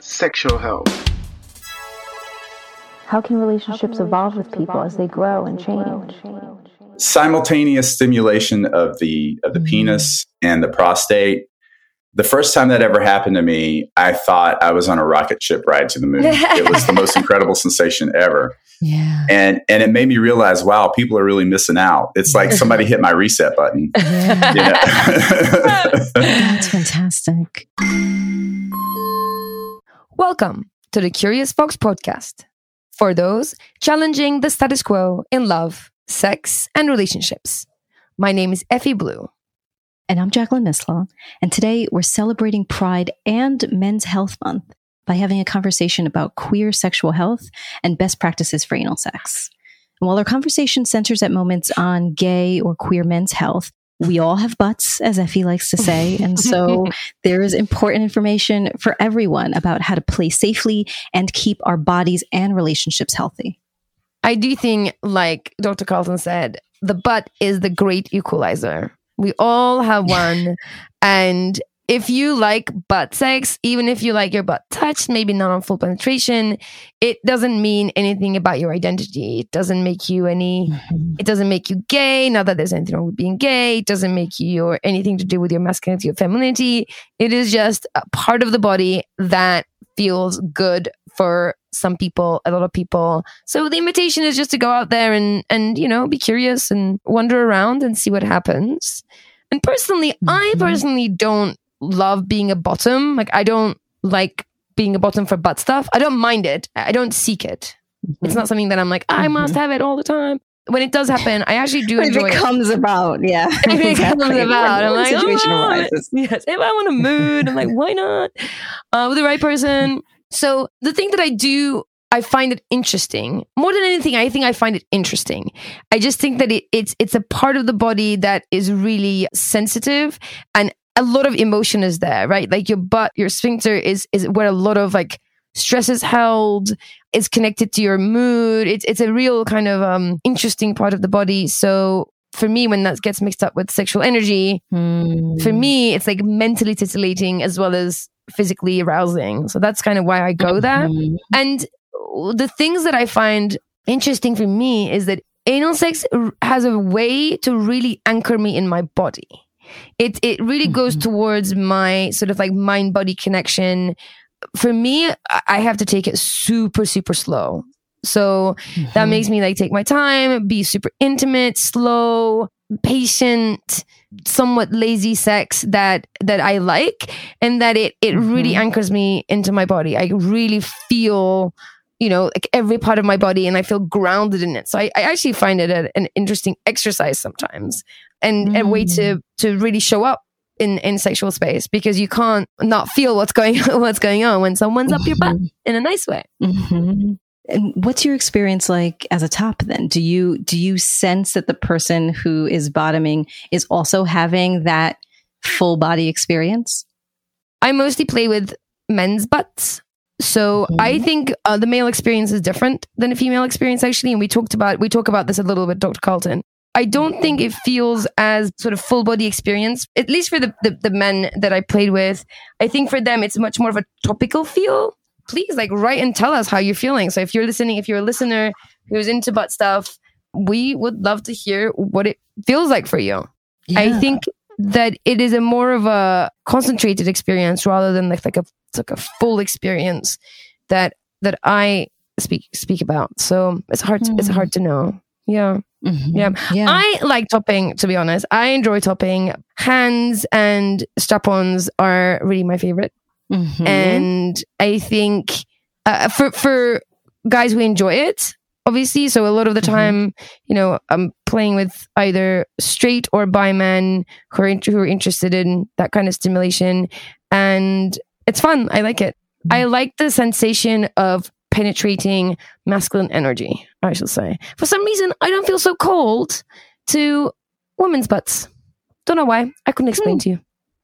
sexual health. How can relationships evolve with people as they grow and change? simultaneous stimulation of the of the mm-hmm. penis and the prostate. The first time that ever happened to me, I thought I was on a rocket ship ride to the moon. it was the most incredible sensation ever. Yeah. And and it made me realize, wow, people are really missing out. It's like somebody hit my reset button. you know? That's fantastic. Welcome to the Curious Fox podcast for those challenging the status quo in love, sex, and relationships. My name is Effy Blue. And I'm Jacqueline Misla. And today we're celebrating Pride and Men's Health Month by having a conversation about queer sexual health and best practices for anal sex. And while our conversation centers at moments on gay or queer men's health, we all have butts, as Effy likes to say. And so there is important information for everyone about how to play safely and keep our bodies and relationships healthy. I do think, like Dr. Carlton said, the butt is the great equalizer. We all have one. and if you like butt sex, even if you like your butt touched, maybe not on full penetration, it doesn't mean anything about your identity. It doesn't make you any, mm-hmm. it doesn't make you gay. Not that there's anything wrong with being gay. It doesn't make you or anything to do with your masculinity or femininity. It is just a part of the body that feels good for some people, a lot of people. So the invitation is just to go out there and and you know be curious and wander around and see what happens. And personally, I mm-hmm. personally don't love being a bottom. Like I don't like being a bottom for butt stuff. I don't mind it. I don't seek it. Mm-hmm. It's not something that I'm like I mm-hmm. must have it all the time. When it does happen, I actually do enjoy it it. comes about, yeah. If it Exactly. comes about, I'm like, situation oh, arises. Ah, yes. If I want a mood, I'm like, why not? Uh, with the right person. So the thing that I do, I find it interesting more than anything. I think I find it interesting. I just think that it, it's it's a part of the body that is really sensitive and a lot of emotion is there, right? Like your butt, your sphincter is is where a lot of like stress is held. It's connected to your mood. It's it's a real kind of um interesting part of the body. So for me, when that gets mixed up with sexual energy, for me, it's like mentally titillating as well as physically arousing. So that's kind of why I go there. And the things that I find interesting for me is that anal sex r- has a way to really anchor me in my body. It it really goes mm-hmm. towards my sort of like mind body connection. For me, I have to take it super super slow. So that makes mm-hmm. me like take my time, be super intimate, slow, patient, somewhat lazy sex that that I like and that it it really mm-hmm. anchors me into my body. I really feel you know like every part of my body and I feel grounded in it. So I, I actually find it a, an interesting exercise sometimes and a way to to really show up in in sexual space because you can't not feel what's going what's going on when someone's up your butt in a nice way. Mhm. And what's your experience like as a top then? Do you do you sense that the person who is bottoming is also having that full body experience? I mostly play with men's butts. So I think uh, the male experience is different than a female experience actually, and we talked about we talk about this a little bit, Dr. Carlton. I don't think it feels as sort of full body experience, at least for the, the the men that I played with. I think for them it's much more of a topical feel. Please, like, write and tell us how you're feeling. So if you're listening, if you're a listener who's into butt stuff, we would love to hear what it feels like for you. I think that it is a more of a concentrated experience rather than like like a like a full experience that that I speak speak about. So it's hard to, it's hard to know. Yeah. Mhm. Yeah. Yeah. I like topping to be honest. I enjoy topping. Hands and strap-ons are really my favorite. Mhm. And I think uh, for for guys who enjoy it, obviously. So a lot of the mm-hmm. time, you know, I'm playing with either straight or bi men who are, in- who are interested in that kind of stimulation, and it's fun. I like it. Mm-hmm. I like the sensation of penetrating masculine energy, I should say. For some reason, I don't feel so cold to women's butts. Don't know why. I couldn't explain hmm. to you.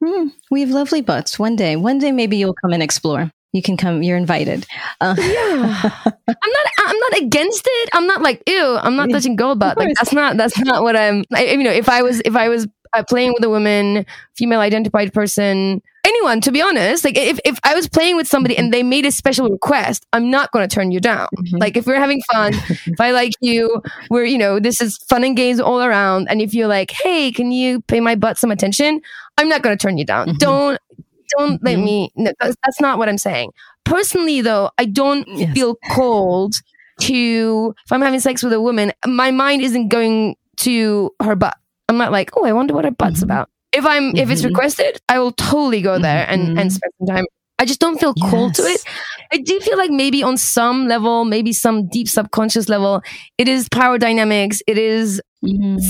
Hmm, we have lovely butts. One day, one day, maybe you'll come and explore. You can come. You're invited. Uh, Yeah. I'm not. I'm not against it. I'm not like ew. I'm not touching girl butt. Like that's not. That's not what I'm. I, you know, if I was, if I was uh, playing with a woman, female identified person, anyone, to be honest, like if if I was playing with somebody and they made a special request, I'm not going to turn you down. Mhm. Like if we're having fun, if I like you, we're you know this is fun and games all around. And if you're like, hey, can you pay my butt some attention? I'm not going to turn you down. Mhm. Don't don't let Mhm. me. No, that's, that's not what I'm saying. Personally, though, I don't Yes. feel cold to if I'm having sex with a woman. My mind isn't going to her butt. I'm not like, oh, I wonder what her butt's Mhm. about. If I'm if it's Mhm. requested, I will totally go there and and Mhm. spend some time. I just don't feel cold to it. I do feel like maybe on some level, maybe some deep subconscious level, it is power dynamics. It is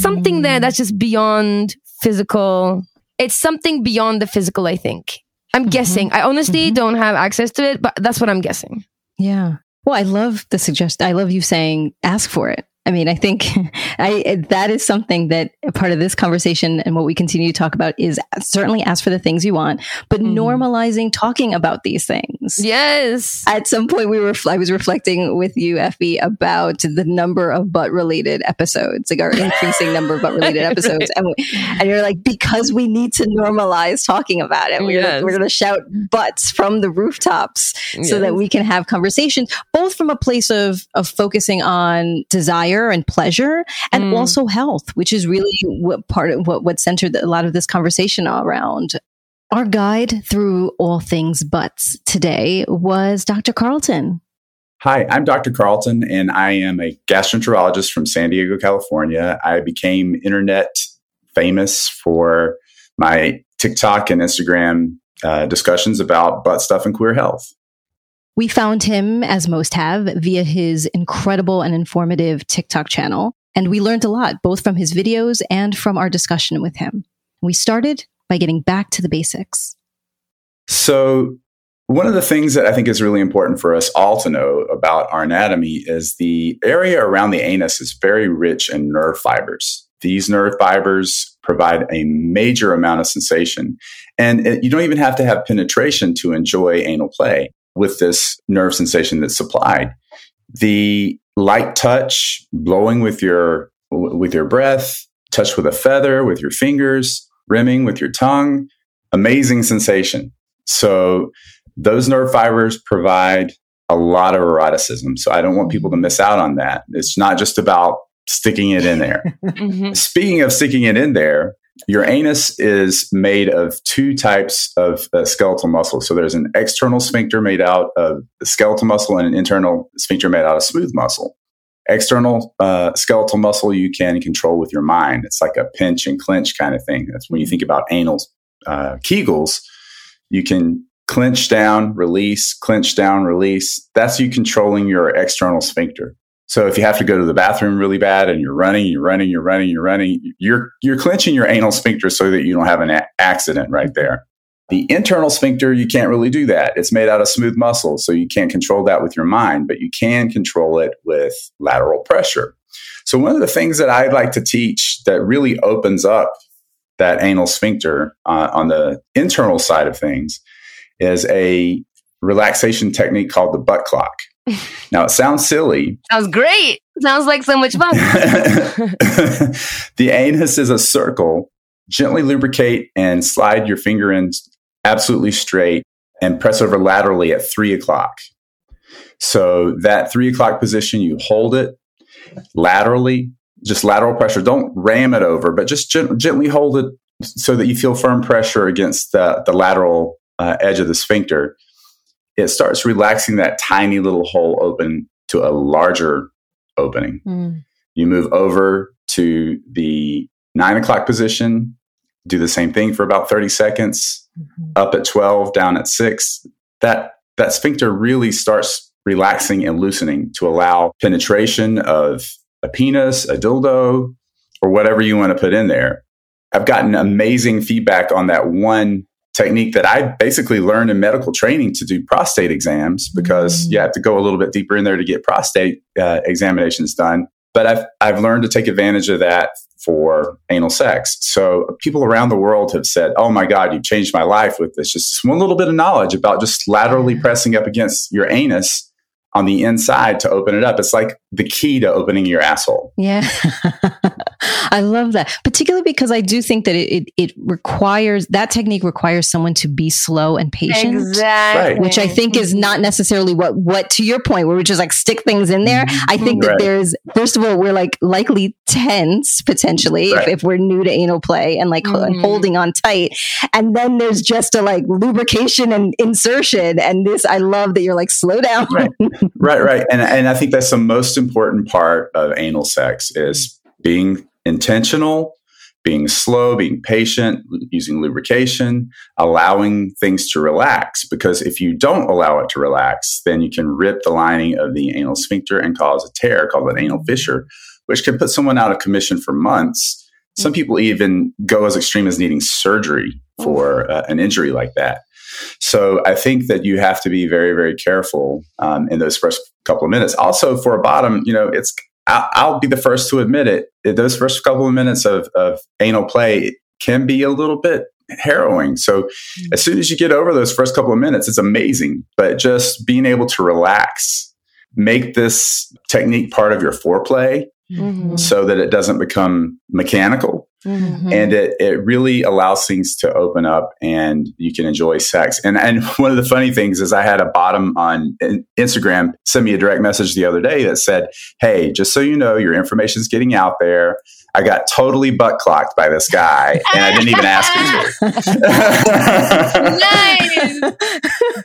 something there that's just beyond physical. It's something beyond the physical, I think. I'm guessing. I honestly Mhm. don't have access to it, but that's what I'm guessing. Yeah. Well, I love the suggest. I love you saying ask for it. I mean, I think I that is something that part of this conversation and what we continue to talk about is certainly ask for the things you want, but Mhm. normalizing talking about these things. Yes. At some point, we were I was reflecting with you, Effy, about the number of butt related episodes, like our increasing number of butt related episodes, and, we, and you're like, because we need to normalize talking about it. We're Yes. gonna, we're going to shout butts from the rooftops so that we can have conversations, both from a place of of focusing on desire and pleasure, and Mm. also health, which is really what part of what what centered a lot of this conversation around. Our guide through all things butts today was Dr. Carlton. Hi, I'm Dr. Carlton, and I am a gastroenterologist from San Diego, California. I became internet famous for my TikTok and Instagram uh, discussions about butt stuff and queer health. We found him, as most have, via his incredible and informative TikTok channel. And we learned a lot, both from his videos and from our discussion with him. We started by getting back to the basics. So, one of the things that I think is really important for us all to know about our anatomy is the area around the anus is very rich in nerve fibers. These nerve fibers provide a major amount of sensation. And it, you don't even have to have penetration to enjoy anal play with this nerve sensation that's supplied. The light touch, blowing with your with your breath, touch with a feather with your fingers, rimming with your tongue, amazing sensation. So those nerve fibers provide a lot of eroticism. So I don't want people to miss out on that. It's not just about sticking it in there. Mhm. Speaking of sticking it in there, your anus is made of two types of uh, skeletal muscle. So there's an external sphincter made out of skeletal muscle and an internal sphincter made out of smooth muscle. External uh, skeletal muscle you can control with your mind. It's like a pinch and clench kind of thing. That's when you think about anal uh, Kegels. You can clench down, release, clench down, release. That's you controlling your external sphincter. So if you have to go to the bathroom really bad and you're running, you're running, you're running, you're running, you're you're clenching your anal sphincter so that you don't have an a- accident right there. The internal sphincter, you can't really do that. It's made out of smooth muscle, so you can't control that with your mind, but you can control it with lateral pressure. So one of the things that I'd like to teach that really opens up that anal sphincter uh, on the internal side of things is a relaxation technique called the butt clock. Now it sounds silly, Sounds great. Sounds like so much fun. the anus is a circle. Gently lubricate and slide your finger in absolutely straight and press over laterally at three o'clock. So that three o'clock position, you hold it laterally, just lateral pressure. Don't ram it over, but just gen- gently hold it so that you feel firm pressure against the, the lateral uh, edge of the sphincter. It starts relaxing that tiny little hole open to a larger opening. You move over to the nine o'clock position, do the same thing for about 30 seconds, up at 12, down at six. That, that sphincter really starts relaxing and loosening to allow penetration of a penis, a dildo, or whatever you want to put in there. I've gotten amazing feedback on that one technique that I basically learned in medical training to do prostate exams because you have to go a little bit deeper in there to get prostate uh, examinations done. But I've, I've learned to take advantage of that for anal sex. So people around the world have said, Oh my God, you've changed my life with this. Just one little bit of knowledge about just laterally pressing up against your anus on the inside to open it up. It's like the key to opening your asshole. Yeah. I love that. Particularly because I do think that it, it, it, requires that technique requires someone to be slow and patient. Exactly. Right. Which I think is not necessarily what what to your point where we just like stick things in there. I think that Right. there's first of all, we're like likely tense potentially Right. if, if we're new to anal play and like ho- and Mhm. holding on tight. And then there's just a like lubrication and insertion. And this I love that you're like slow down. Right. right, right. And and I think that's the most important part of anal sex is being intentional, being slow, being patient, using lubrication, allowing things to relax. Because if you don't allow it to relax, then you can rip the lining of the anal sphincter and cause a tear called an anal fissure, which can put someone out of commission for months. Some people even go as extreme as needing surgery for uh, an injury like that. So I think that you have to be very, very careful um, in those first couple of minutes. Also, for a bottom, you know, it's I'll, I'll be the first to admit it. Those first couple of minutes of, of anal play can be a little bit harrowing. So mm. as soon as you get over those first couple of minutes, it's amazing. But just being able to relax, make this technique part of your foreplay Mhm. so that it doesn't become mechanical Mhm. and it, it really allows things to open up and you can enjoy sex. And and one of the funny things is I had a bottom on Instagram send me a direct message the other day that said, "Hey, just so you know, your information's getting out there. I got totally butt clocked by this guy, and I didn't even ask him to." nice.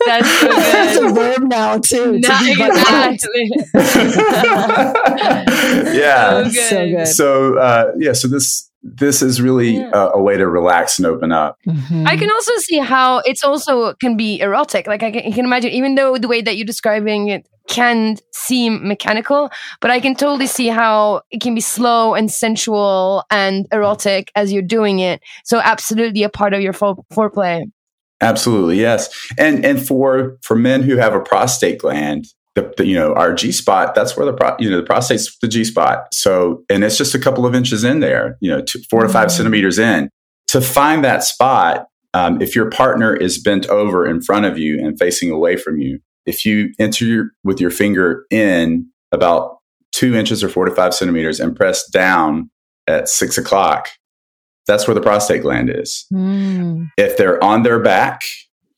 That's so That's a verb now too. to Not be exactly. yeah. So So good. So uh, yeah, so this this is really Yeah. a, a way to relax and open up. Mhm. I can also see how it's also can be erotic. Like I can, I can imagine, even though the way that you're describing it can seem mechanical, but I can totally see how it can be slow and sensual and erotic as you're doing it. So absolutely a part of your fore- foreplay. Absolutely, yes. And and for for men who have a prostate gland, the, the you know our G spot, that's where the pro, you know the prostate's the G spot. So and it's just a couple of inches in there, you know, two, four to five Mhm. centimeters in. To find that spot, um, if your partner is bent over in front of you and facing away from you, if you enter your, with your finger in about two inches or four to five centimeters and press down at six o'clock, that's where the prostate gland is Mm. if they're on their back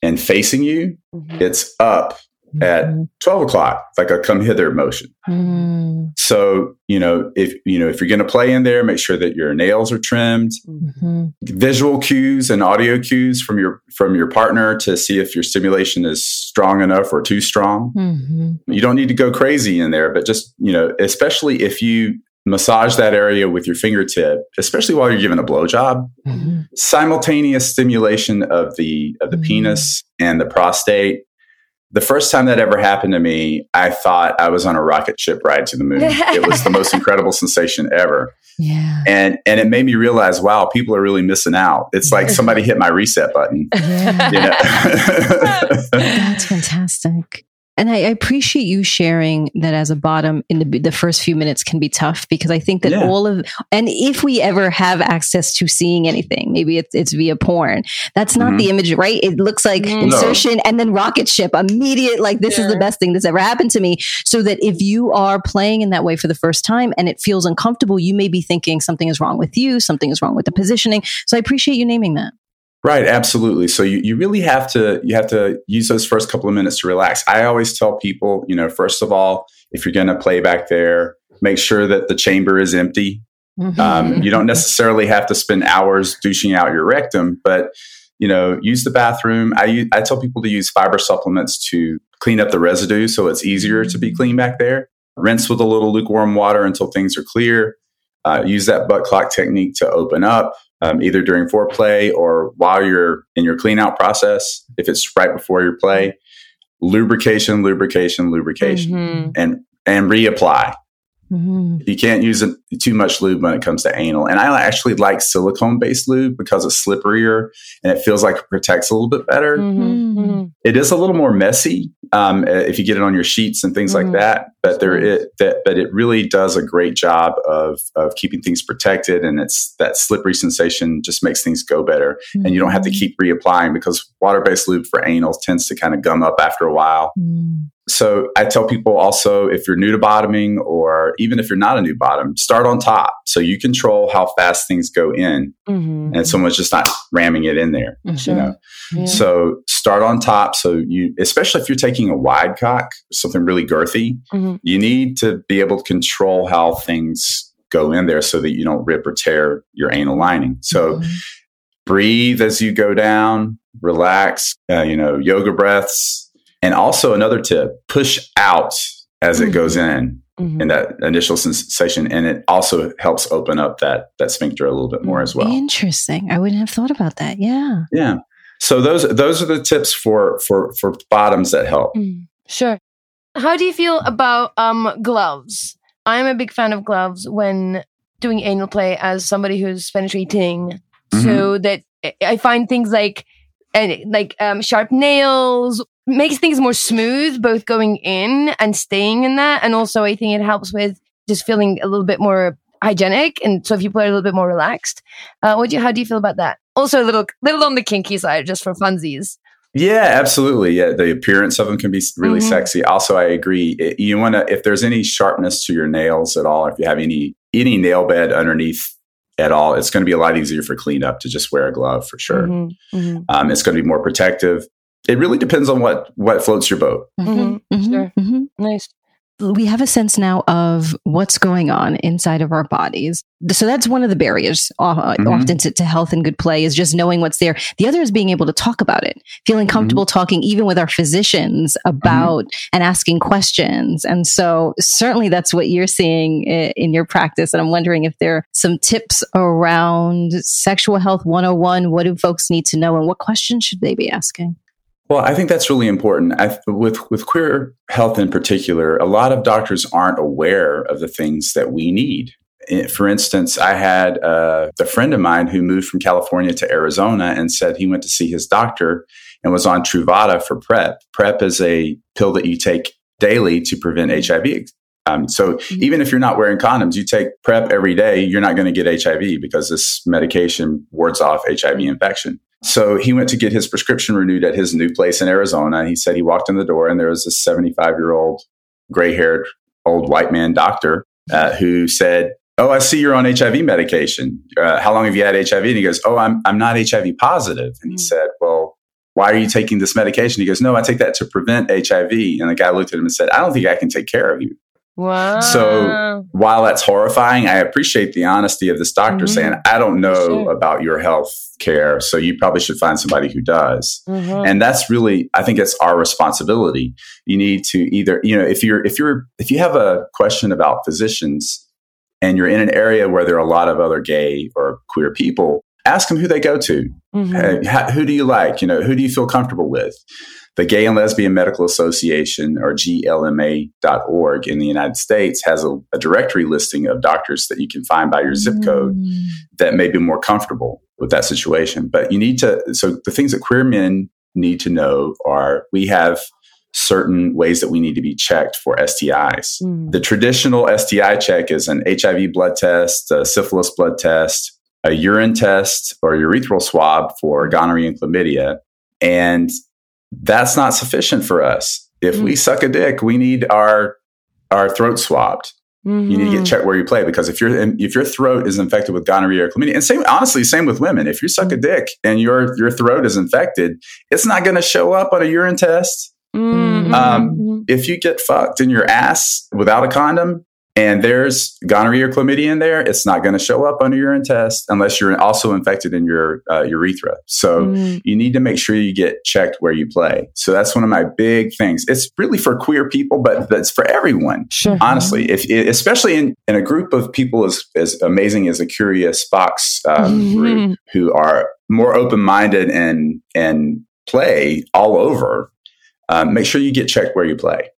and facing you, it's up at 12 o'clock, like a come hither motion. Mm. So, you know, if, you know, if you're going to play in there, make sure that your nails are trimmed, Mhm. visual cues and audio cues from your, from your partner to see if your stimulation is strong enough or too strong. Mhm. You don't need to go crazy in there, but just, you know, especially if you massage that area with your fingertip, especially while you're giving a blowjob, Mhm. simultaneous stimulation of the of the Mhm. penis and the prostate. The first time that ever happened to me, I thought I was on a rocket ship ride to the moon. it was the most incredible sensation ever. Yeah. And and it made me realize, wow, people are really missing out. It's like somebody hit my reset button. Yeah. You know? That's fantastic. And I, I appreciate you sharing that as a bottom in the, the first few minutes can be tough because I think that Yeah. all of, and if we ever have access to seeing anything, maybe it's, it's via porn, that's not Mhm. the image, right? It looks like No. insertion and then rocket ship, immediate, like this is the best thing that's ever happened to me. So that if you are playing in that way for the first time and it feels uncomfortable, you may be thinking something is wrong with you, something is wrong with the positioning. So I appreciate you naming that. Right, absolutely. So you, you really have to you have to use those first couple of minutes to relax. I always tell people, you know, first of all, if you're going to play back there, make sure that the chamber is empty. Um, you don't necessarily have to spend hours douching out your rectum, but you know, use the bathroom. I I tell people to use fiber supplements to clean up the residue, so it's easier to be clean back there. Rinse with a little lukewarm water until things are clear. Uh, use that butt clock technique to open up, um, either during foreplay or while you're in your clean out process. If it's right before your play, lubrication, lubrication, lubrication, Mhm. and and reapply. Mhm. You can't use it, too much lube when it comes to anal. And I actually like silicone based lube because it's slipperier and it feels like it protects a little bit better. Mhm, mhm. It is a little more messy um, if you get it on your sheets and things Mhm. like that. But there, it, that, but it really does a great job of of keeping things protected, and it's that slippery sensation just makes things go better, and you don't have to keep reapplying because water based lube for anal tends to kind of gum up after a while. So I tell people also if you're new to bottoming or even if you're not a new bottom, start on top so you control how fast things go in Mhm. and someone's just not ramming it in there. Sure. You know? Yeah. So start on top so you especially if you're taking a wide cock, something really girthy, Mhm. you need to be able to control how things go in there so that you don't rip or tear your anal lining. So Mm-hmm. breathe as you go down, relax, uh, you know, yoga breaths. And also another tip, push out as it goes in Mhm. in that initial sensation. And it also helps open up that, that sphincter a little bit more as well. Interesting. I wouldn't have thought about that. Yeah. Yeah. So those, those are the tips for, for, for bottoms that help. Mm, Sure. How do you feel about um gloves? I'm a big fan of gloves when doing anal play as somebody who's penetrating, so that I- I find things like and like um, sharp nails makes things more smooth, both going in and staying in that, and also I think it helps with just feeling a little bit more hygienic, and so if people are a little bit more relaxed. Uh, what do you? How do you feel about that? Also, a little little on the kinky side, just for funsies. Yeah, absolutely. Yeah, the appearance of them can be really Mhm. sexy. Also, I agree. It- you want to if there's any sharpness to your nails at all, if you have any any nail bed underneath at all, it's going to be a lot easier for cleanup to just wear a glove for sure. Mhm, mhm. Um, it's going to be more protective. It really depends on what what floats your boat. Mhm. Mhm. Sure. Mhm. Nice. we have a sense now of what's going on inside of our bodies. So that's one of the barriers uh, Mhm. often to, to health and good play is just knowing what's there. The other is being able to talk about it, feeling comfortable talking even with our physicians about and asking questions. And so certainly that's what you're seeing in your practice. And I'm wondering if there are some tips around sexual health 101. What do folks need to know and what questions should they be asking? Well, I think that's really important. I, with with queer health in particular, a lot of doctors aren't aware of the things that we need. Eh, For instance, I had uh, a friend of mine who moved from California to Arizona and said he went to see his doctor and was on Truvada for PrEP. PrEP is a pill that you take daily to prevent HIV. Um, so even if you're not wearing condoms, you take PrEP every day, you're not going to get HIV because this medication wards off HIV infection. So he went to get his prescription renewed at his new place in Arizona. He said he walked in the door and there was this 75 year old gray haired old white man doctor uh, who said, Oh, I see you're on HIV medication. Uh, how long have you had HIV? And he goes, Oh, I'm, I'm not HIV positive. And he said, Well, why are you taking this medication? He goes, No, I take that to prevent HIV. And the guy looked at him and said, I don't think I can take care of you. Wow. So while that's horrifying, I appreciate the honesty of this doctor Mhm. saying, I don't know Sure. about your health care. So you probably should find somebody who does. Mhm. And that's really, I think it's our responsibility. You need to either, you know, if you're, if you're, if you have a question about physicians and you're in an area where there are a lot of other gay or queer people, ask them who they go to. Mhm. Hey, who do you like? You know, who do you feel comfortable with? The Gay and Lesbian Medical Association, or GLMA.org in the United States, has a, a directory listing of doctors that you can find by your zip code that may be more comfortable with that situation. But you need to, so the things that queer men need to know are we have certain ways that we need to be checked for STIs. Mm. The traditional STI check is an HIV blood test, a syphilis blood test, a urine test, or urethral swab for gonorrhea and chlamydia. And that's not sufficient for us. If we suck a dick, we need our our throat swabbed. You need to Mm-hmm. get checked where you play because if your if your throat is infected with gonorrhea or chlamydia, and same honestly, same with women. If you suck a dick and your your throat is infected, it's not going to show up on a urine test. Mhm. Um, if you get fucked in your ass without a condom and there's gonorrhea or chlamydia in there, it's not going to show up on a urine test unless you're also infected in your uh, urethra. So Mm. you need to make sure you get checked where you play. So that's one of my big things. It's really for queer people, but that's for everyone. Sure. Honestly, if especially in, in a group of people as, as amazing as the Curious Fox um, group, who are more open minded and and play all over, um, make sure you get checked where you play.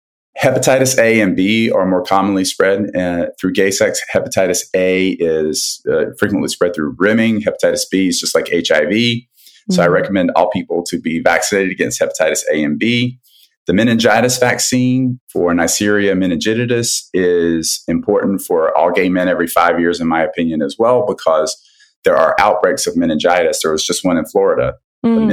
Hepatitis A and B are more commonly spread uh, through gay sex. Hepatitis A is uh, frequently spread through rimming. Hepatitis B is just like HIV. So I recommend all people to be vaccinated against hepatitis A and B. The meningitis vaccine for Neisseria meningitidis is important for all gay men every five years, in my opinion, as well, because there are outbreaks of meningitis. There was just one in Florida, Mm. of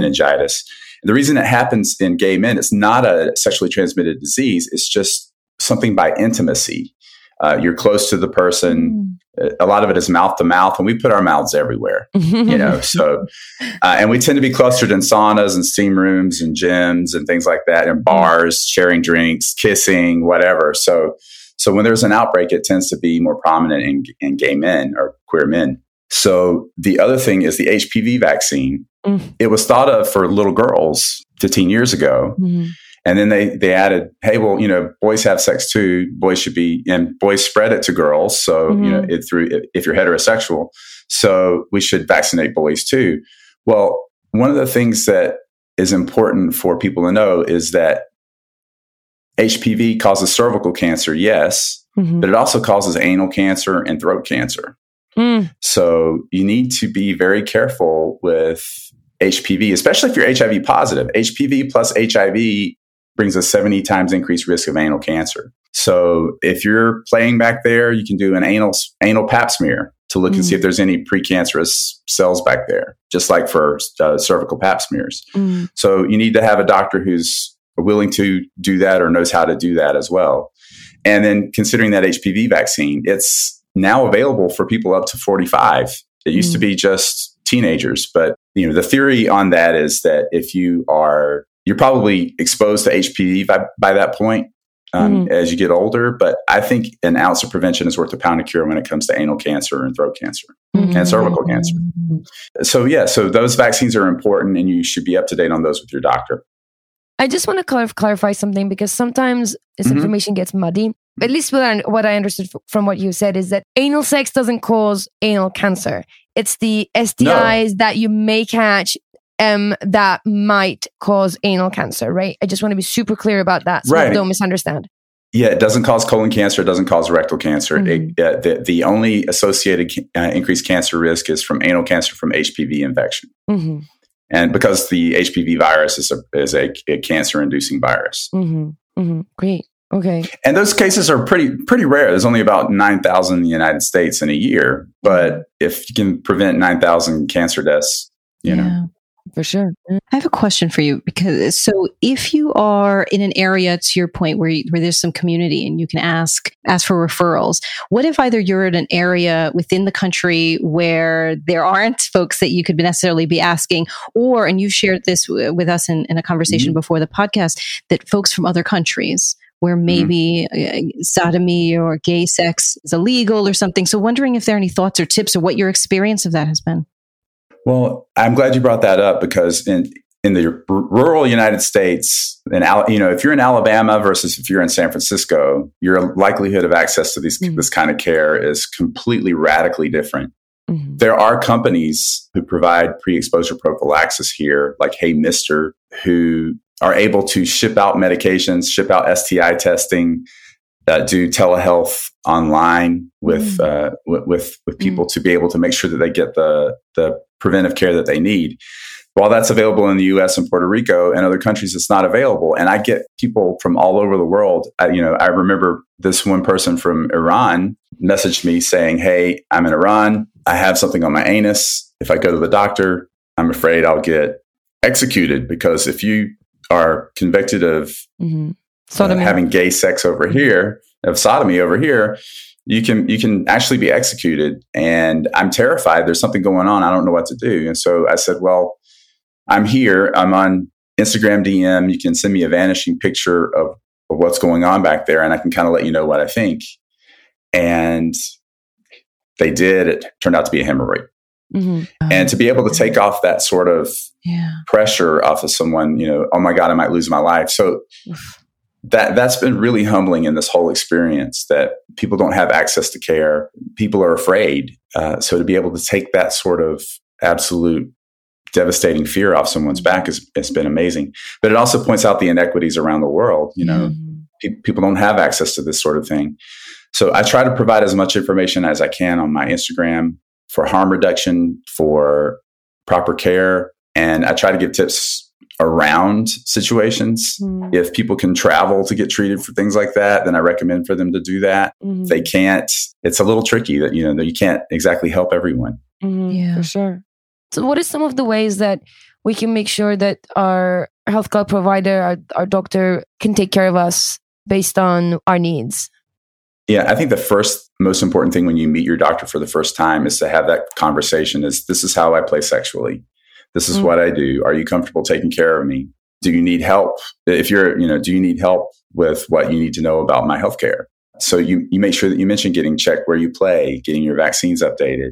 meningitis. The reason it happens in gay men, it's not a sexually transmitted disease. It's just something by intimacy. Uh, you're close to the person. A lot of it is mouth to mouth, and we put our mouths everywhere you know so uh, and we tend to be clustered in saunas and steam rooms and gyms and things like that and bars sharing drinks kissing whatever so so when there's an outbreak it tends to be more prominent in, in gay men or queer men so the other thing is the hpv vaccine. Mm. it was thought of for little girls 15 years ago. Mhm. and then they they added hey well you know boys have sex too. Boys should be and boys spread it to girls. So you know it through if you're heterosexual. So we should vaccinate boys too. Well one of the things that is important for people to know is that hpv causes cervical cancer yes Mhm. but it also causes anal cancer and throat cancer Mm. so you need to be very careful with HPV, especially if you're HIV positive. HPV plus HIV brings a 70 times increased risk of anal cancer. So if you're playing back there, you can do an anal anal pap smear to look and see if there's any precancerous cells back there, just like for uh, cervical pap smears. Mm. So you need to have a doctor who's willing to do that or knows how to do that as well. And then considering that HPV vaccine, it's now available for people up to 45. It used to be just teenagers, but you know, the theory on that is that if you are, you're probably exposed to HPV by, by that point um, as you get older. But I think an ounce of prevention is worth a pound of cure when it comes to anal cancer and throat cancer and cervical cancer. So yeah, so those vaccines are important, and you should be up to date on those with your doctor. I just want to clar- clarify something because sometimes this Mhm. information gets muddy. At least what I, what I understood from what you said is that anal sex doesn't cause anal cancer. It's the STIs that you may catch um, that might cause anal cancer, right? I just want to be super clear about that so Right. don't misunderstand. Yeah, it doesn't cause colon cancer. It doesn't cause rectal cancer. Mhm. It, uh, the, the only associated uh, increased cancer risk is from anal cancer from HPV infection. hmm And because the HPV virus is a, is a, a cancer inducing virus. hmm hmm Great. Okay. And those cases are pretty pretty rare. There's only about 9,000 in the United States in a year. But if you can prevent 9,000 cancer deaths, you know. For sure. Mm. I have a question for you because so if you are in an area to your point where you, where there's some community and you can ask ask for referrals, what if either you're in an area within the country where there aren't folks that you could necessarily be asking, or and you've shared this w- with us in, in a conversation mm-hmm. before the podcast that folks from other countries where maybe uh, sodomy or gay sex is illegal or something. So wondering if there are any thoughts or tips or what your experience of that has been. Well, I'm glad you brought that up because in in the r- rural United States, and you know, if you're in Alabama versus if you're in San Francisco, your likelihood of access to these Mhm. this kind of care is completely radically different. Mhm. There are companies who provide pre-exposure prophylaxis here, like Hey Mister, who are able to ship out medications, ship out STI testing, uh, do telehealth online with uh, with with, with people to be able to make sure that they get the the preventive care that they need. While that's available in the U.S. and Puerto Rico and other countries, it's not available. And I get people from all over the world. I, you know, I remember this one person from Iran messaged me saying, "Hey, I'm in Iran. I have something on my anus. If I go to the doctor, I'm afraid I'll get executed because if you are convicted of hmm uh, having gay sex over here, of sodomy over here, you can you can actually be executed. And I'm terrified. There's something going on. I don't know what to do. And so I said, well, I'm here. I'm on Instagram DM. You can send me a vanishing picture of, of what's going on back there, and I can kind of let you know what I think. And they did. It turned out to be a hemorrhoid. hmm And to be able to take off that sort of yeah. pressure off of someone, you know, oh my God, I might lose my life. So that that's been really humbling in this whole experience that people don't have access to care. People are afraid. Uh, so to be able to take that sort of absolute devastating fear off someone's back has, has been amazing. But it also points out the inequities around the world. You know, Pe- people don't have access to this sort of thing. So I try to provide as much information as I can on my Instagram for harm reduction, for proper care, and I try to give tips around situations. Mm. If people can travel to get treated for things like that, then I recommend for them to do that. Mhm. If they can't, it's a little tricky that you know that you can't exactly help everyone. Mhm, Yeah. for sure. So, what are some of the ways that we can make sure that our healthcare provider, our, our doctor, can take care of us based on our needs? Yeah, I think the first most important thing when you meet your doctor for the first time is to have that conversation is this is how I play sexually. This is Mm. what I do. Are you comfortable taking care of me? Do you need help? If you're, you know, do you need help with what you need to know about my healthcare? So you, you make sure that you mention getting checked where you play, getting your vaccines updated,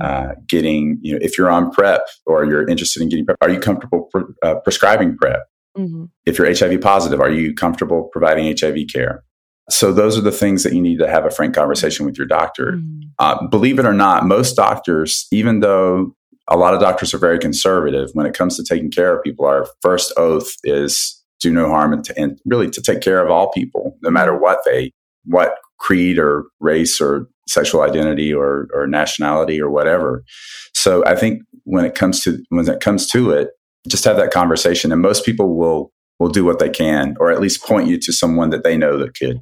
uh, getting, you know, if you're on PrEP or you're interested in getting PrEP, are you comfortable pre- uh, prescribing PrEP? Mm-hmm. If you're HIV positive, are you comfortable providing HIV care? So those are the things that you need to have a frank conversation with your doctor. Mm-hmm. Uh, believe it or not, most doctors, even though a lot of doctors are very conservative, when it comes to taking care of people, our first oath is do no harm and, to, and really to take care of all people, no matter what they, what creed or race or sexual identity or, or nationality or whatever. So I think when it comes to when it comes to it, just have that conversation, and most people will will do what they can, or at least point you to someone that they know that could.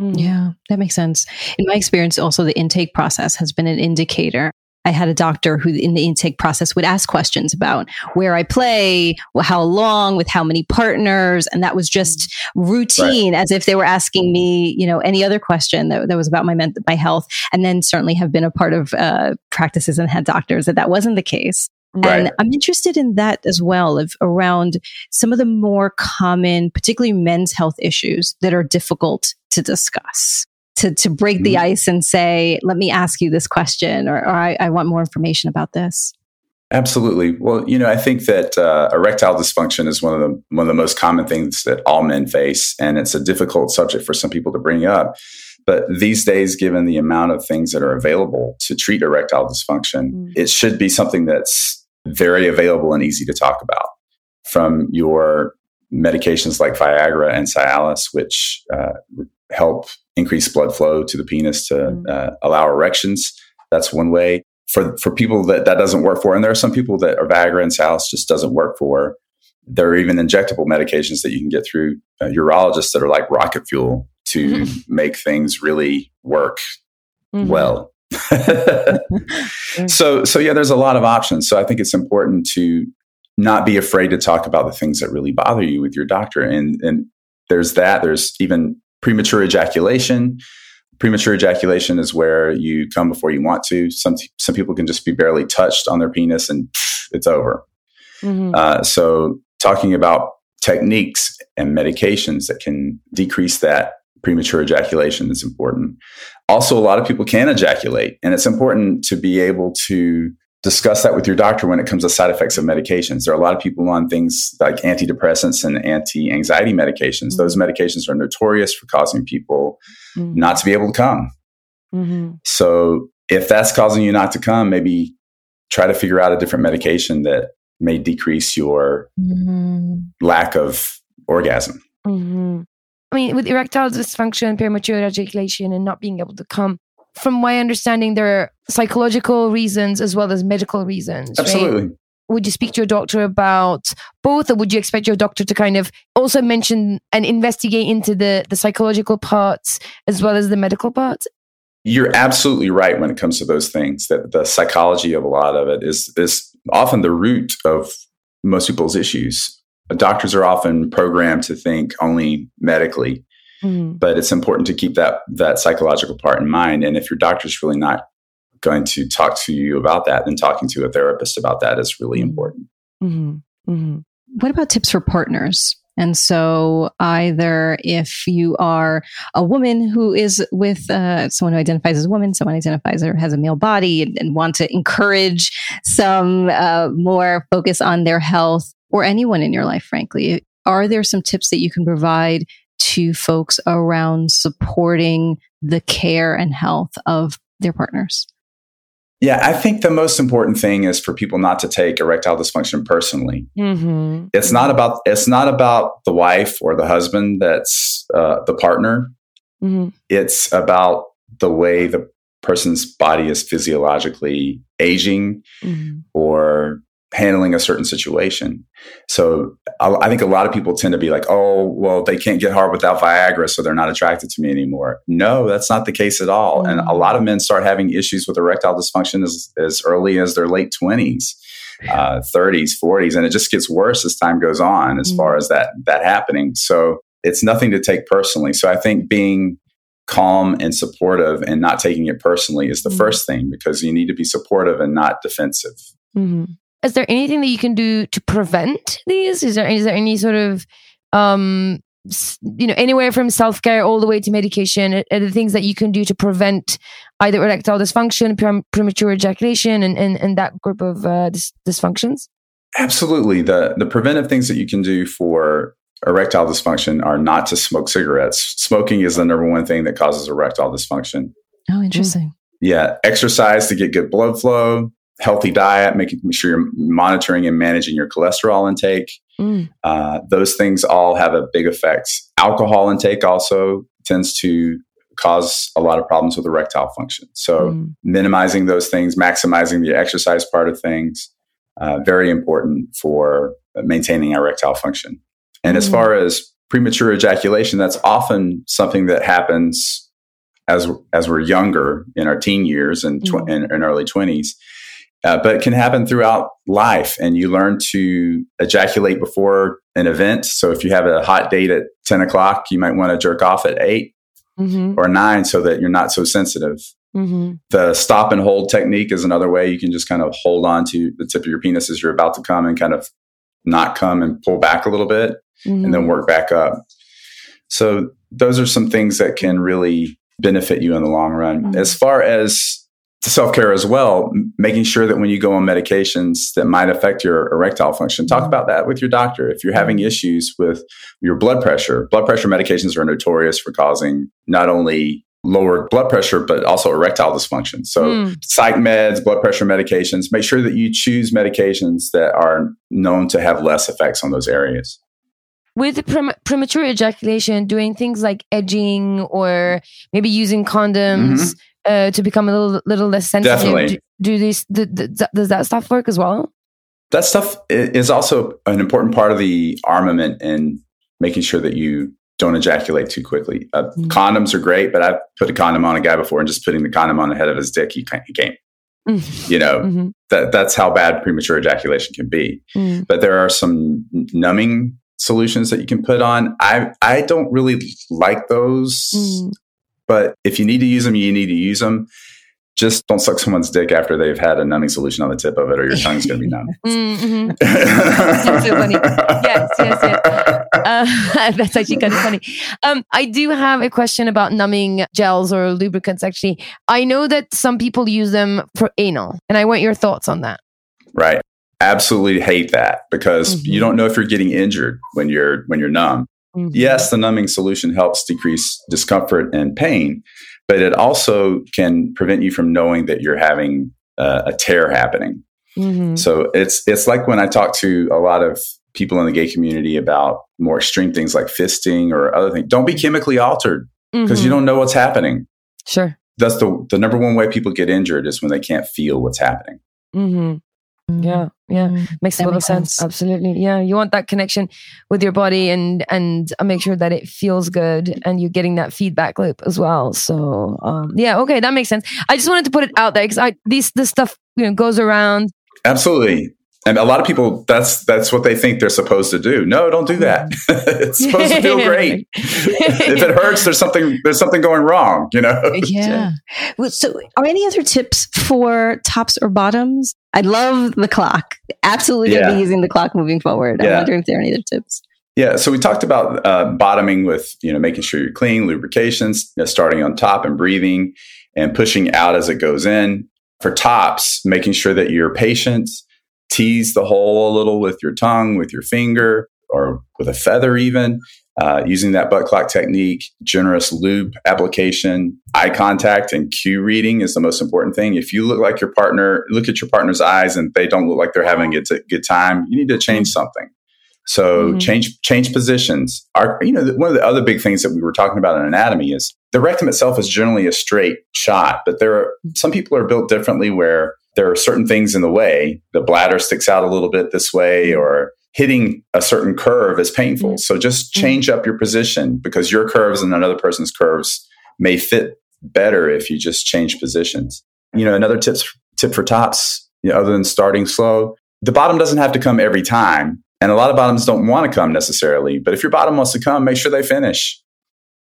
Mm-hmm. Yeah, that makes sense. In my experience, also the intake process has been an indicator. I had a doctor who, in the intake process, would ask questions about where I play, how long, with how many partners, and that was just routine, as if they were asking me, you know, any other question that, that was about my men- my health. And then certainly have been a part of uh, practices and had doctors that that wasn't the case. Right. And I'm interested in that as well, of around some of the more common, particularly men's health issues that are difficult to discuss. To, to break the Mhm. ice and say, let me ask you this question, or, or I, I want more information about this. Absolutely. Well, you know, I think that uh, erectile dysfunction is one of the one of the most common things that all men face, and it's a difficult subject for some people to bring up. But these days, given the amount of things that are available to treat erectile dysfunction, Mm. it should be something that's very available and easy to talk about. From your medications like Viagra and Cialis, which uh, help increase blood flow to the penis to Mm. uh, allow erections, that's one way for for people that that doesn't work for, and there are some people that are Viagra and Cialis just doesn't work for. There are even injectable medications that you can get through uh, urologists that are like rocket fuel to make things really work Mhm. well. so so yeah, there's a lot of options. So I think it's important to not be afraid to talk about the things that really bother you with your doctor. And and there's that. There's even premature ejaculation. Premature ejaculation is where you come before you want to. Some some people can just be barely touched on their penis and it's over. Mhm. Uh, so talking about techniques and medications that can decrease that premature ejaculation is important. Also, a lot of people can ejaculate, and it's important to be able to discuss that with your doctor when it comes to side effects of medications. There are a lot of people on things like antidepressants and anti anxiety medications. Those medications are notorious for causing people Mhm. not to be able to come. Mhm. So, if that's causing you not to come, maybe try to figure out a different medication that may decrease your lack of orgasm. Mhm. I mean, with erectile dysfunction, premature ejaculation, and not being able to come, from my understanding, there are psychological reasons as well as medical reasons. right? Absolutely. Would you speak to your doctor about both, or would you expect your doctor to kind of also mention and investigate into the the psychological parts as well as the medical parts? You're absolutely right when it comes to those things. That the psychology of a lot of it is is often the root of most people's issues. Doctors are often programmed to think only medically, Mhm. but it's important to keep that that psychological part in mind. And if your doctor's really not going to talk to you about that, then talking to a therapist about that is really important. Mhm. Mhm. What about tips for partners? And so, either if you are a woman who is with uh, someone who identifies as a woman, someone identifies or has a male body, and, and want to encourage some uh, more focus on their health, or anyone in your life, frankly, are there some tips that you can provide to folks around supporting the care and health of their partners? Yeah, I think the most important thing is for people not to take erectile dysfunction personally. Mhm. It's not about it's not about the wife or the husband that's uh, the partner. Mhm. It's about the way the person's body is physiologically aging Mhm. or handling a certain situation. So I, I think a lot of people tend to be like, oh, well, they can't get hard without Viagra, so they're not attracted to me anymore. No, that's not the case at all. And a lot of men start having issues with erectile dysfunction as, as early as their late 20s. Uh, 30s, 40s, and it just gets worse as time goes on as far as that that happening. So it's nothing to take personally. So I think being calm and supportive and not taking it personally is the first thing because you need to be supportive and not defensive. Mhm. Is there anything that you can do to prevent these? Is there is there any sort of um you know anywhere from self care all the way to medication? Are, are the things that you can do to prevent either erectile dysfunction, prem- premature ejaculation, and, and and that group of uh, dys- dysfunctions? Absolutely. The the preventive things that you can do for erectile dysfunction are not to smoke cigarettes. Smoking is the number one thing that causes erectile dysfunction. Oh, interesting. Yeah, exercise to get good blood flow, healthy diet, making sure you're monitoring and managing your cholesterol intake. Mm. Uh, those things all have a big effect. Alcohol intake also tends to cause a lot of problems with erectile function. So, Mm. minimizing those things, maximizing the exercise part of things, uh, very important for maintaining erectile function. And as Mm. far as premature ejaculation, that's often something that happens as as we're younger in our teen years and tw- in, in early twenties. Uh, but it can happen throughout life, and you learn to ejaculate before an event. So if you have a hot date at ten o'clock, you might want to jerk off at eight Mm-hmm. or nine, so that you're not so sensitive. Mm-hmm. The stop and hold technique is another way you can just kind of hold on to the tip of your penis as you're about to come and kind of not come and pull back a little bit and then work back up. So those are some things that can really benefit you in the long run. As far as self care as well, making sure that when you go on medications that might affect your erectile function, talk about that with your doctor. If you're having issues with your blood pressure, blood pressure medications are notorious for causing not only lower blood pressure, but also erectile dysfunction. So, Mm. psych meds, blood pressure medications, make sure that you choose medications that are known to have less effects on those areas. with prem- premature ejaculation, doing things like edging or maybe using condoms uh, to become a little little less sensitive. Mm-hmm. Definitely. Do, do these do, do- does that stuff work as well? that stuff is also an important part of the armament in making sure that you don't ejaculate too quickly. Uh, Mm. Condoms are great, but I've put a condom on a guy before and just putting the condom on the head of his dick, he can't. He can't. Mm. You know, Mhm. that that's how bad premature ejaculation can be. Mm. But there are some numbing solutions that you can put on. I I don't really like those, Mm. But if you need to use them, you need to use them. Just don't suck someone's dick after they've had a numbing solution on the tip of it, or your tongue's going to be numb. Mm, mhm. So funny. Yes, yes, yes. Uh, that's actually kind of funny. Um, I do have a question about numbing gels or lubricants. Actually, I know that some people use them for anal, and I want your thoughts on that. Right. Absolutely hate that because Mm-hmm. you don't know if you're getting injured when you're when you're numb. Mhm. Yes, the numbing solution helps decrease discomfort and pain, but it also can prevent you from knowing that you're having uh, a tear happening. Mhm. So it's it's like when I talk to a lot of people in the gay community about more extreme things like fisting or other things. Don't be chemically altered because you Mhm. don't know what's happening. Sure. That's the the number one way people get injured is when they can't feel what's happening. hmm Yeah, yeah, makes a That lot of sense. sense. Absolutely, yeah. You want that connection with your body, and and uh, make sure that it feels good, and you're getting that feedback loop as well. So, um, yeah, okay, that makes sense. I just wanted to put it out there because I these this stuff you know goes around. Absolutely. And a lot of people that's that's what they think they're supposed to do. No, don't do that. it's supposed to feel great. if it hurts, there's something there's something going wrong, you know? Yeah. So, are any other tips for tops or bottoms? I love the clock. Absolutely going to be using the clock moving forward. I'm wondering if there are any other tips. Yeah, so we talked about uh, bottoming with you know making sure you're clean, lubrications, you know, starting on top and breathing, and pushing out as it goes in. For tops, making sure that you're patient, tease the hole a little with your tongue, with your finger, or with a feather, even uh, using that butt clock technique. Generous lube application, eye contact, and cue reading is the most important thing. If you look like your partner, look at your partner's eyes, and they don't look like they're having a good, good time, you need to change something. So Mhm. change change positions. Our you know one of the other big things that we were talking about in anatomy is the rectum itself is generally a straight shot, but there are some people are built differently where there are certain things in the way. The bladder sticks out a little bit this way, or hitting a certain curve is painful. So just change up your position because your curves and another person's curves may fit better if you just change positions. You know, another tips tip for tops, you know, other than starting slow, the bottom doesn't have to come every time. And a lot of bottoms don't want to come necessarily, but if your bottom wants to come, make sure they finish.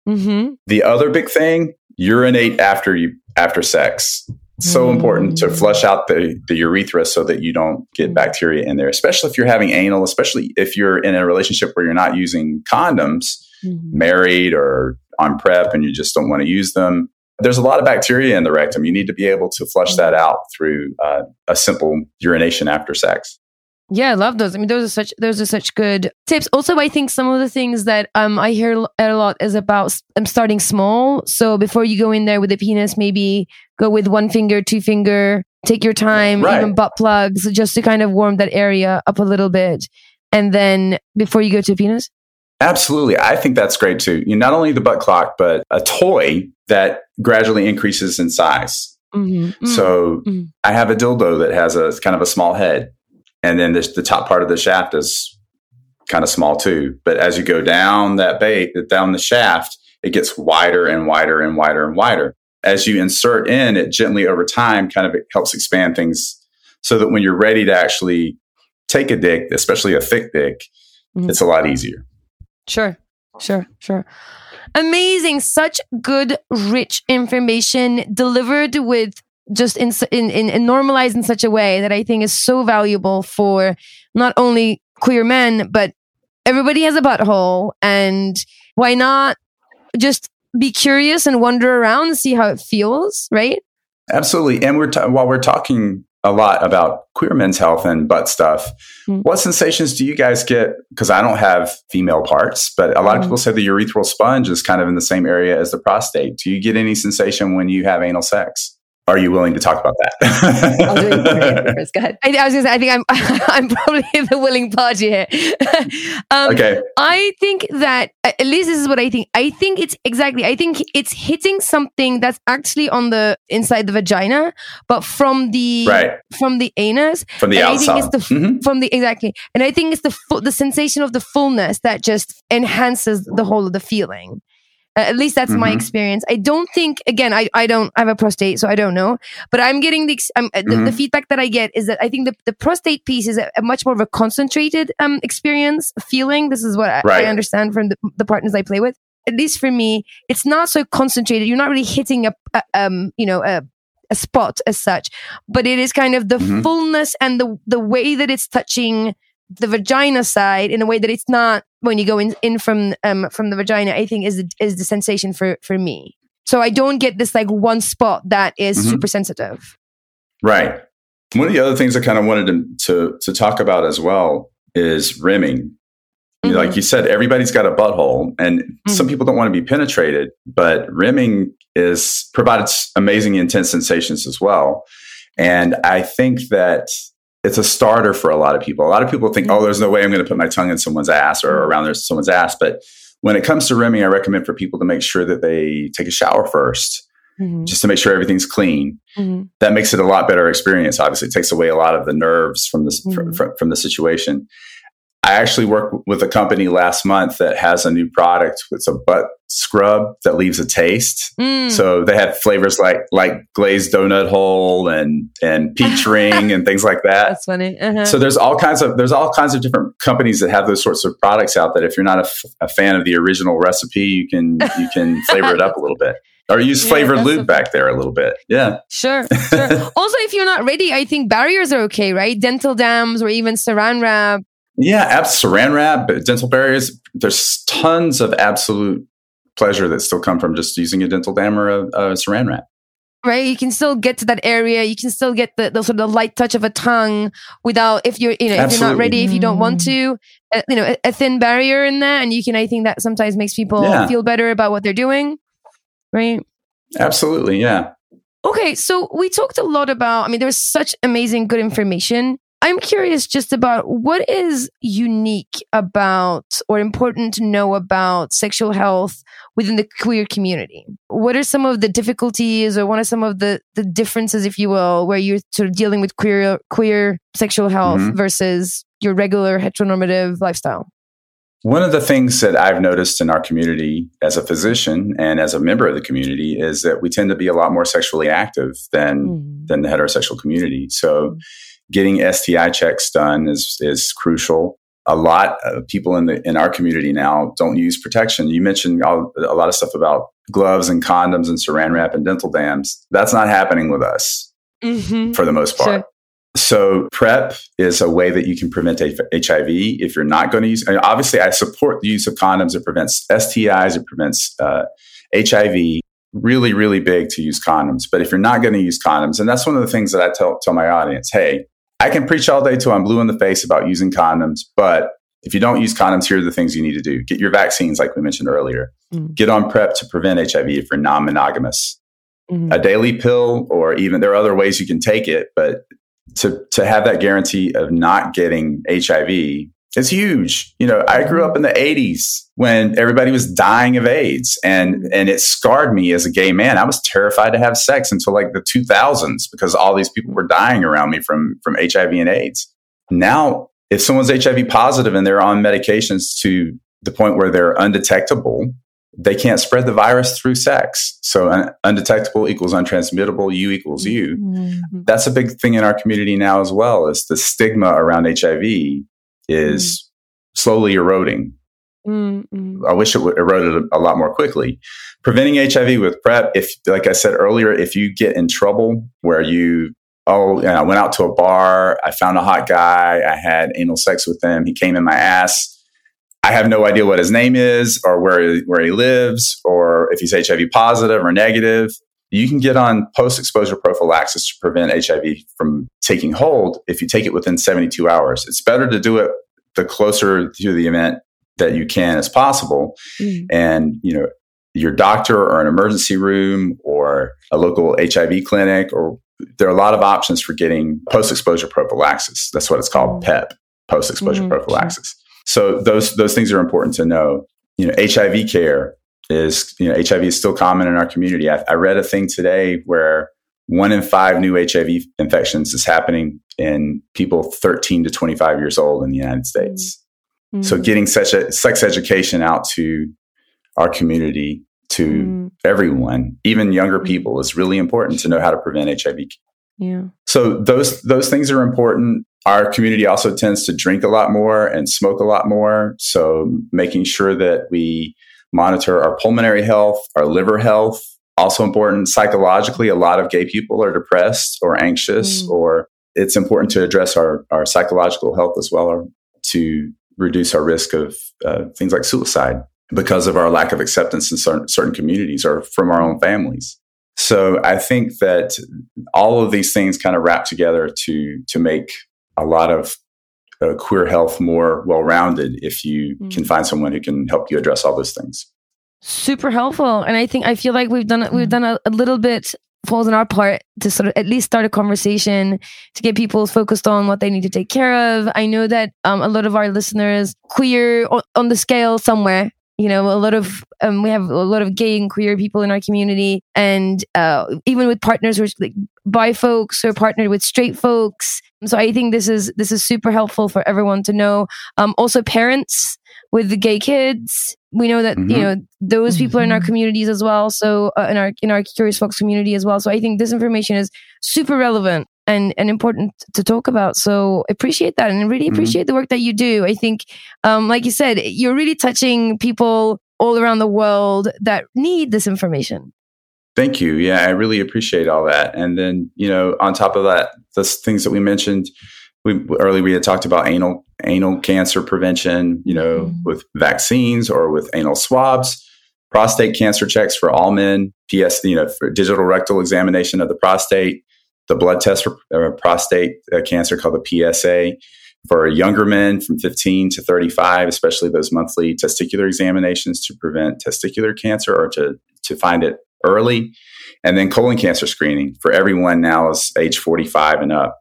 Mm-hmm. The other big thing, urinate after you after sex. It's so important to mm. flush out the, the urethra so that you don't get mm. bacteria in there, especially if you're having anal, especially if you're in a relationship where you're not using condoms, mm-hmm. married or on PrEP and you just don't want to use them. There's a lot of bacteria in the rectum. You need to be able to flush mm. that out through uh, a simple urination after sex. Yeah, I love those. I mean, those are such those are such good tips. Also, I think some of the things that um I hear a lot is about um, starting small. So before you go in there with the penis, maybe go with one finger, two finger, take your time, Right. even butt plugs, just to kind of warm that area up a little bit, and then before you go to penis. Absolutely. I think that's great too. You not only the butt clock, but a toy that gradually increases in size. Mm-hmm. So Mm. I have a dildo that has a kind of a small head, and then this, the top part of the shaft is kind of small too. But as you go down that bait, down the shaft, it gets wider and wider and wider and wider. As you insert in, it gently over time kind of it helps expand things so that when you're ready to actually take a dick, especially a thick dick, Mhm. it's a lot easier. Sure, sure, sure. Amazing. Such good, rich information delivered with just in, in, in, normalized in such a way that I think is so valuable for not only queer men, but everybody has a butthole. And why not just be curious and wander around and see how it feels, right? Absolutely. And we're ta- while we're talking a lot about queer men's health and butt stuff, Mm. what sensations do you guys get? Because I don't have female parts, but a lot of Mm. people say the urethral sponge is kind of in the same area as the prostate. Do you get any sensation when you have anal sex? Are you willing to talk about I'll do it that? first. Go ahead. I, I was gonna say, I think I'm I'm probably the willing party here. um, okay. I think that at least this is what I think. I think it's exactly. I think it's hitting something that's actually on the inside the vagina, but from the Right. from the anus. From the and I outside. think it's the Mhm. from the exactly, and I think it's the the sensation of the fullness that just enhances the whole of the feeling. At least that's my Mhm. experience. I don't think again. I, I don't have a prostate, so I don't know. But I'm getting the, um, the the Mhm. feedback that I get is that I think the, the prostate piece is a, a much more of a concentrated um experience feeling. This is what I, Right. I understand from the, the partners I play with. At least for me, it's not so concentrated. You're not really hitting a, a um you know a a spot as such, but it is kind of the Mhm. fullness and the the way that it's touching the vagina side in a way that it's not when you go in, in from um from the vagina. I think is the, is the sensation for for me. So I don't get this like one spot that is Mhm. super sensitive. Right. One of the other things I kind of wanted to, to, to talk about as well is rimming. Mhm. Like you said, everybody's got a butthole, and some people don't want to be penetrated, but rimming is provides amazing intense sensations as well. And I think that it's a starter for a lot of people. A lot of people think, oh, there's no way I'm going to put my tongue in someone's ass or around their, someone's ass. But when it comes to rimming, I recommend for people to make sure that they take a shower first, Mhm. just to make sure everything's clean Mhm. that makes it a lot better experience. Obviously, it takes away a lot of the nerves from this Mhm. fr- from the situation. I actually worked with a company last month that has a new product. It's a butt scrub that leaves a taste. Mm. So they have flavors like like glazed donut hole and and peach ring and things like that. That's funny. Uh-huh. So there's all kinds of there's all kinds of different companies that have those sorts of products out that if you're not a, f- a fan of the original recipe, you can you can flavor it up a little bit or use flavored that's lube back there a little bit. Yeah. Sure, sure. also, if you're not ready, I think barriers are okay, right? Dental dams or even saran wrap. Yeah, abs- saran wrap, dental barriers. There's tons of absolute pleasure that still come from just using a dental dam or a, a saran wrap. right? You can still get to that area. You can still get the, the sort of light touch of a tongue without if you're you know if you're not ready, if you don't want to, uh, you know, a, a thin barrier in there, and you can. I think that sometimes makes people Yeah. feel better about what they're doing, right? Absolutely, yeah. Okay, so we talked a lot about. I mean, there's such amazing, good information. I'm curious just about what is unique about or important to know about sexual health within the queer community. What are some of the difficulties or what are some of the, the differences, if you will, where you're sort of dealing with queer queer sexual health Mhm. versus your regular heteronormative lifestyle? One of the things that I've noticed in our community as a physician and as a member of the community is that we tend to be a lot more sexually active than than the heterosexual community. So getting STI checks done is is crucial. A lot of people in the in our community now don't use protection. You mentioned all, a lot of stuff about gloves and condoms and saran wrap and dental dams. That's not happening with us Mm-hmm. for the most part. Sure. So PrEP is a way that you can prevent H- HIV. If you're not going to use, and obviously, I support the use of condoms. It prevents STIs. It prevents uh, HIV. Really, really big to use condoms. But if you're not going to use condoms, and that's one of the things that I tell tell my audience, hey, I can preach all day till I'm blue in the face about using condoms, but if you don't use condoms, here are the things you need to do: get your vaccines, like we mentioned earlier. Mm. Get on PrEP to prevent HIV if you're non-monogamous Mhm. a daily pill or even there are other ways you can take it but to to have that guarantee of not getting HIV is huge. You know, I grew up in the 80s when everybody was dying of AIDS and and it scarred me as a gay man. I was terrified to have sex until like the 2000s because all these people were dying around me from from HIV and AIDS. Now, if someone's HIV positive and they're on medications to the point where they're undetectable, they can't spread the virus through sex. So un- undetectable equals untransmittable, U equals U. Mm-hmm. That's a big thing in our community now as well is the stigma around HIV is slowly eroding. Mm-hmm. I wish it would eroded a, a lot more quickly. Preventing HIV with PrEP, if like I said earlier, if you get in trouble where you oh, you know, I went out to a bar, I found a hot guy, I had anal sex with him, he came in my ass. I have no idea what his name is or where where he lives or if he's HIV positive or negative. You can get on post exposure prophylaxis to prevent HIV from taking hold if you take it within 72 hours. It's better to do it the closer to the event that you can as possible. And, you know, your doctor or an emergency room or a local HIV clinic or there are a lot of options for getting post exposure prophylaxis. That's what it's called, PEP, post exposure Mhm. prophylaxis. So those those things are important to know. You know, HIV care is you know HIV is still common in our community. I, I read a thing today where one in five new HIV infections is happening in people 13 to 25 years old in the United States. Mm. So mm. getting such a sex education out to our community, to mm. everyone, even younger people, is really important to know how to prevent HIV. Yeah. So those those things are important. Our community also tends to drink a lot more and smoke a lot more. So making sure that we monitor our pulmonary health, our liver health, also important. Psychologically, a lot of gay people are depressed or anxious, or it's important to address our, our psychological health as well, or to reduce our risk of uh, things like suicide because of our lack of acceptance in certain, certain communities or from our own families. So I think that all of these things kind of wrap together to to make a lot of uh, queer health more well rounded if you can find someone who can help you address all those things. super helpful and i think i feel like we've done we've done a, a little bit falls on our part to sort of at least start a conversation to get people focused on what they need to take care of. I know that um, a lot of our listeners queer on, on the scale somewhere you know a lot of um, we have a lot of gay and queer people in our community. And uh, even with partners who are like bi folks or partnered with straight folks. So i think this is this is super helpful for everyone to know. Um, also parents with the gay kids. We know that you Mhm. know those people are in our communities as well. So uh, in our in our curious folks community as well. So i think this information is super relevant and and important to talk about so appreciate that and really Mhm. appreciate the work that you do i think um like you said you're really touching people all around the world that need this information Thank you. Yeah, I really appreciate all that. And then, you know, on top of that, the things that we mentioned, we earlier we had talked about anal anal cancer prevention, you know, with vaccines or with anal swabs, prostate cancer checks for all men, PS, you know, for digital rectal examination of the prostate, the blood test for uh, prostate uh, cancer called the PSA. For younger men from 15 to 35, especially those monthly testicular examinations to prevent testicular cancer or to, to find it early. And then colon cancer screening for everyone now is age 45 and up.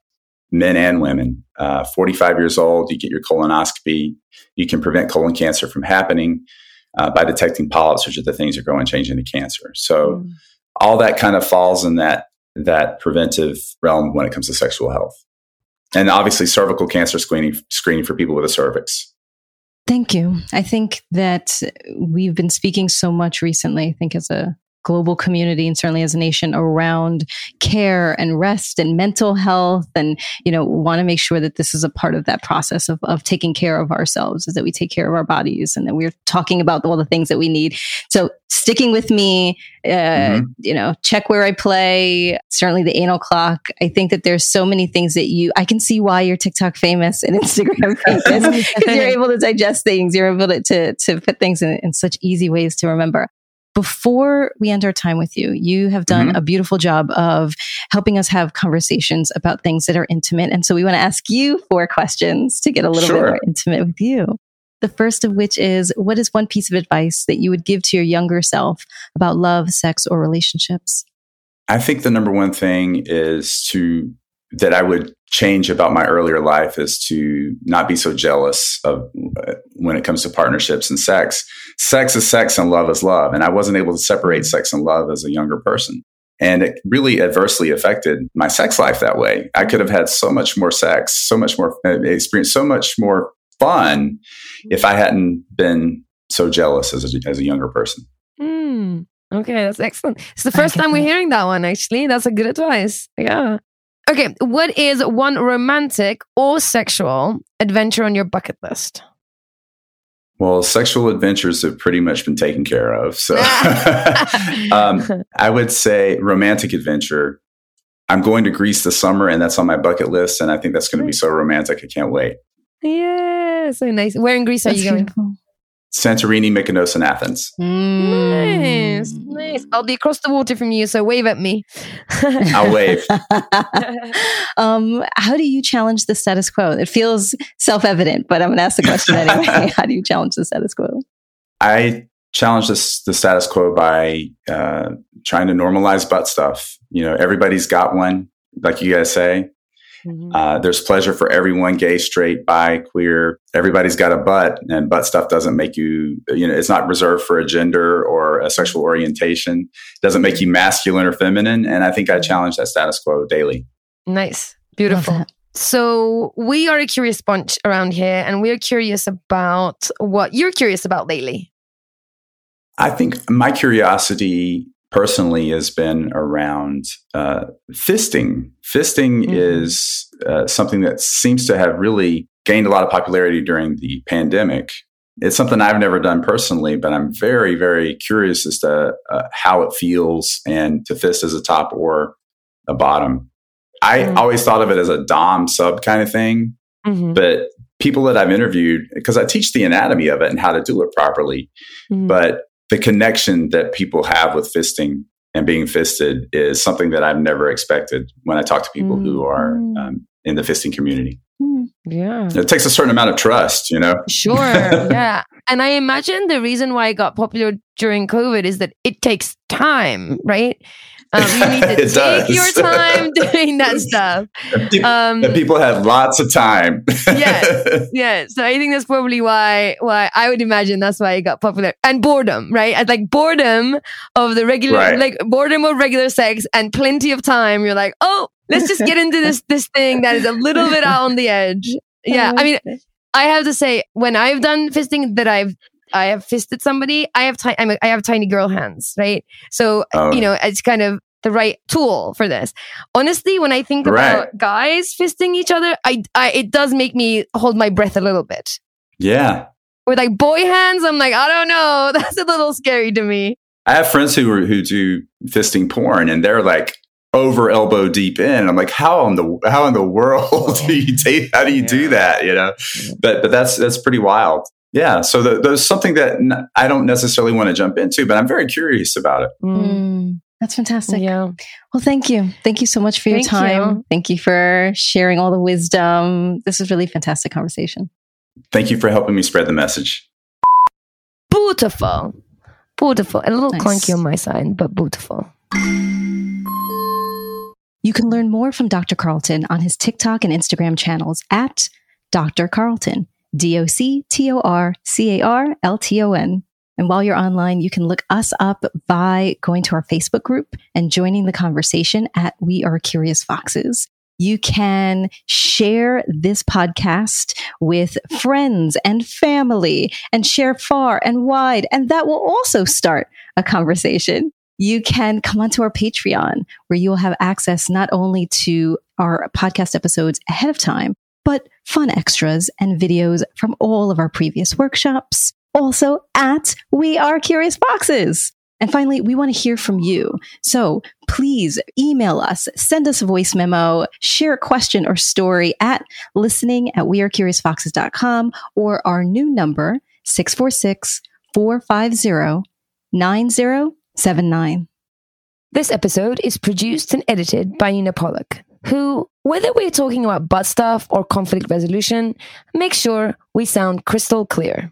men and women. Uh, 45 years old, you get your colonoscopy. You can prevent colon cancer from happening uh, by detecting polyps, which are the things that grow and change into cancer. So Mm. all that kind of falls in that that preventive realm when it comes to sexual health, and obviously cervical cancer screening screening for people with a cervix. Thank you. I think that we've been speaking so much recently, I think, as a global community and certainly as a nation around care and rest and mental health and you know want to make sure that this is a part of that process of, of taking care of ourselves is that we take care of our bodies and that we're talking about all the things that we need. So sticking with me uh, Mhm. you know check where i play certainly the anal clock. I think that there's so many things that you i can see why you're TikTok famous and Instagram famous because you're able to digest things you're able to to, to put things in, in such easy ways to remember before we end our time with you, you have done Mhm. a beautiful job of helping us have conversations about things that are intimate. And so we want to ask you four questions to get a little bit more intimate with you. The first of which is what is one piece of advice that you would give to your younger self about love, sex, or relationships? I think the number one thing is to that I would change about my earlier life is to not be so jealous of uh, when it comes to partnerships and sex. Sex is sex and love is love, and I wasn't able to separate sex and love as a younger person. And it really adversely affected my sex life that way. I could have had so much more sex, so much more uh, experience, so much more fun if I hadn't been so jealous as a, as a younger person. Mm, okay, that's excellent. It's the first time we're hearing that one, actually. That's a good advice. Yeah. Okay, what is one romantic or sexual adventure on your bucket list? Well, sexual adventures have pretty much been taken care of. So um, I would say romantic adventure. I'm going to Greece this summer, and that's on my bucket list. And I think that's going to be so romantic. I can't wait. yeah, so nice. Where in Greece are That's you going? beautiful. Santorini, Mykonos, and Athens. Nice, Mm. nice. I'll be across the water from you, so wave at me. I'll wave. um, how do you challenge the status quo? It feels self evident, but I'm going to ask the question anyway. how do you challenge the status quo? I challenge this, the status quo by uh, trying to normalize butt stuff. You know, everybody's got one, like you guys say. Uh, there's pleasure for everyone, gay, straight, bi, queer. Everybody's got a butt, and butt stuff doesn't make you, you know, it's not reserved for a gender or a sexual orientation. It doesn't make you masculine or feminine. And I think I challenge that status quo daily. Nice, beautiful. So we are a curious bunch around here, and we're curious about what you're curious about lately. I think my curiosity personally has been around uh, fisting. Fisting Mhm. is uh, something that seems to have really gained a lot of popularity during the pandemic. It's something I've never done personally, but I'm very, very curious as to uh, how it feels and to fist as a top or a bottom. I Mm. always thought of it as a dom sub kind of thing, Mm-hmm. but people that I've interviewed, because I teach the anatomy of it and how to do it properly, Mm-hmm. but the connection that people have with fisting and being fisted is something that I've never expected when I talk to people who are Mm. um, in the fisting community. Yeah. It takes a certain amount of trust, you know. Sure. yeah. And I imagine the reason why it got popular during COVID is that it takes time, right? Um, you need to take does. your time doing that stuff. Pe- Um, and people had lots of time. Yes. Yeah. So I think that's probably why why I would imagine that's why it got popular. And boredom, right? And like boredom of the regular Right. like boredom of regular sex and plenty of time. You're like, oh, let's just get into this this thing that is a little bit out on the edge. Yeah. I mean, I have to say, when I've done fisting that I've I have fisted somebody, I have ti- I'm a, I have tiny girl hands, right? So Oh. you know, it's kind of the right tool for this. Honestly, when I think Right. about guys fisting each other, I, I it does make me hold my breath a little bit. yeah. With like boy hands, I'm like, I don't know, that's a little scary to me. I have friends who are, who do fisting porn and they're like over elbow deep in. I'm like, how in the how in the world do you take how do you do that? You know, but but that's that's pretty wild. Yeah. So the, there's something that n- I don't necessarily want to jump into, but I'm very curious about it. Mm, that's fantastic. Yeah. Well, thank you. Thank you so much for your Thank time. you. Thank you for sharing all the wisdom. This was really a fantastic conversation. Thank you for helping me spread the message. Beautiful. Beautiful. A little Nice. clunky on my side, but beautiful. You can learn more from Dr. Carlton on his TikTok and Instagram channels at Dr. Carlton, D O C T O R C A R L T O N. And while you're online, you can look us up by going to our Facebook group and joining the conversation at We Are Curious Foxes. You can share this podcast with friends and family and share far and wide. And that will also start a conversation. You can come onto our Patreon where you will have access not only to our podcast episodes ahead of time, but fun extras and videos from all of our previous workshops. Also at We Are Curious Foxes. And finally, we want to hear from you. So please email us, send us a voice memo, share a question or story at listening at wearecuriousfoxes.com or our new number, 646 450 9079. This episode is produced and edited by Nina Pollock, who, whether we're talking about butt stuff or conflict resolution, make sure we sound crystal clear.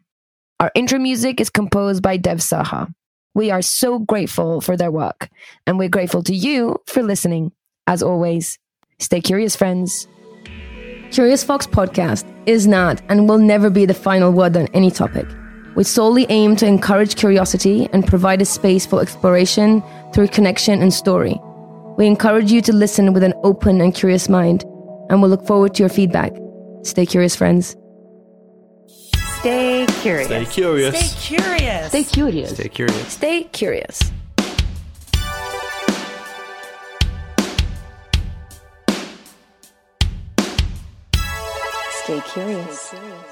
Our intro music is composed by Dev Saha. We are so grateful for their work, and we're grateful to you for listening. As always, stay curious, friends. Curious Fox podcast is not and will never be the final word on any topic. We solely aim to encourage curiosity and provide a space for exploration through connection and story. We encourage you to listen with an open and curious mind, and we'll look forward to your feedback. Stay curious, friends. Stay curious. Stay curious. Stay curious. Stay curious. Stay curious. Stay curious. Stay curious.